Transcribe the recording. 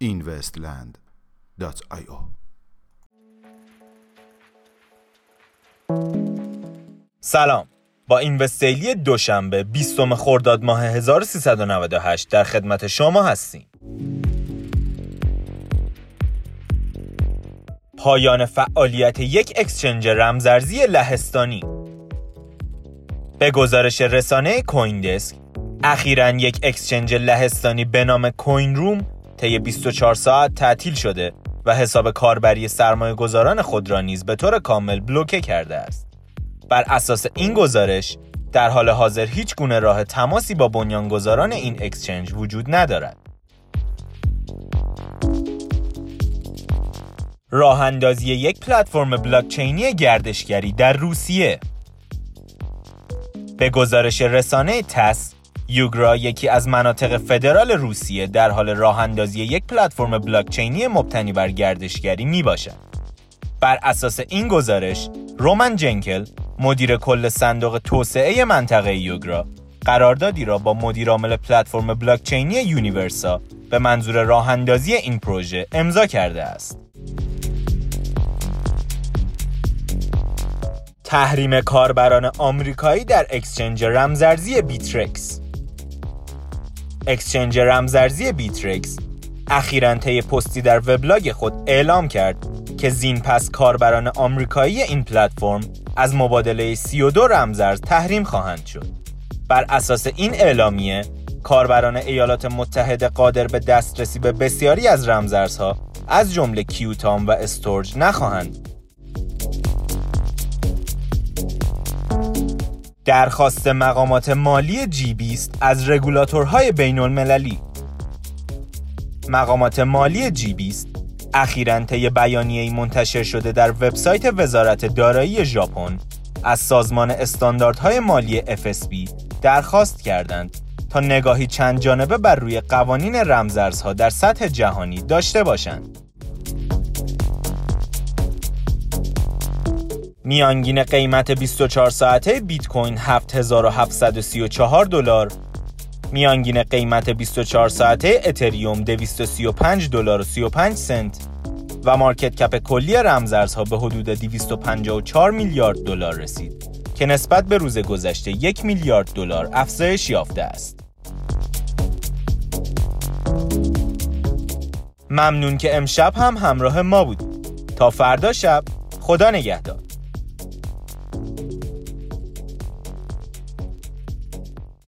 investland.io سلام. با این وستیلی دوشنبه 20 خرداد ماه 1398 در خدمت شما هستیم. پایان فعالیت یک اکسچنج رمزارزی لهستانی به گزارش رسانه کویندسک اخیرا یک اکسچنج لهستانی به نام کوین روم طی 24 ساعت تعطیل شده و حساب کاربری سرمایه گذاران خود را نیز به طور کامل بلوکه کرده است. بر اساس این گزارش در حال حاضر هیچ گونه راه تماسی با بنیانگذاران این اکسچنج وجود ندارد. راه اندازی یک پلتفرم بلاکچینی گردشگری در روسیه به گزارش رسانه تس یوگرا یکی از مناطق فدرال روسیه در حال راه اندازی یک پلتفرم بلاکچینی مبتنی بر گردشگری می باشد. بر اساس این گزارش رومن جنکل مدیر کل صندوق توسعه منطقه یوگرا قراردادی را با مدیرعامل پلتفرم بلاکچینی یونیورسا به منظور راه اندازی این پروژه امضا کرده است. تحریم کاربران آمریکایی در exchange رمزارزی بیترکس exchange رمزارزی بیترکس اخیرا طی پستی در وبلاگ خود اعلام کرد که زین پس کاربران آمریکایی این پلتفرم از مبادله 32 رمزارز تحریم خواهند شد. بر اساس این اعلامیه کاربران ایالات متحده قادر به دسترسی به بسیاری از رمزارزها از جمله کیوتام و استورج نخواهند درخواست مقامات مالی جی 20 از رگولاتورهای بین المللی مقامات مالی جی 20 اخیراً طی بیانیه‌ای منتشر شده در وبسایت وزارت دارایی ژاپن از سازمان استانداردهای مالی FSB درخواست کردند تا نگاهی چند جانبه بر روی قوانین رمزارزها در سطح جهانی داشته باشند. میانگین قیمت 24 ساعته بیت کوین 7734 دلار میانگین قیمت 24 ساعته اتریوم 235 دلار و 35 سنت و مارکت کپ کلی رمزارزها به حدود 254 میلیارد دلار رسید که نسبت به روز گذشته یک میلیارد دلار افزایش یافته است. ممنون که امشب هم همراه ما بود. تا فردا شب خدا نگهدار.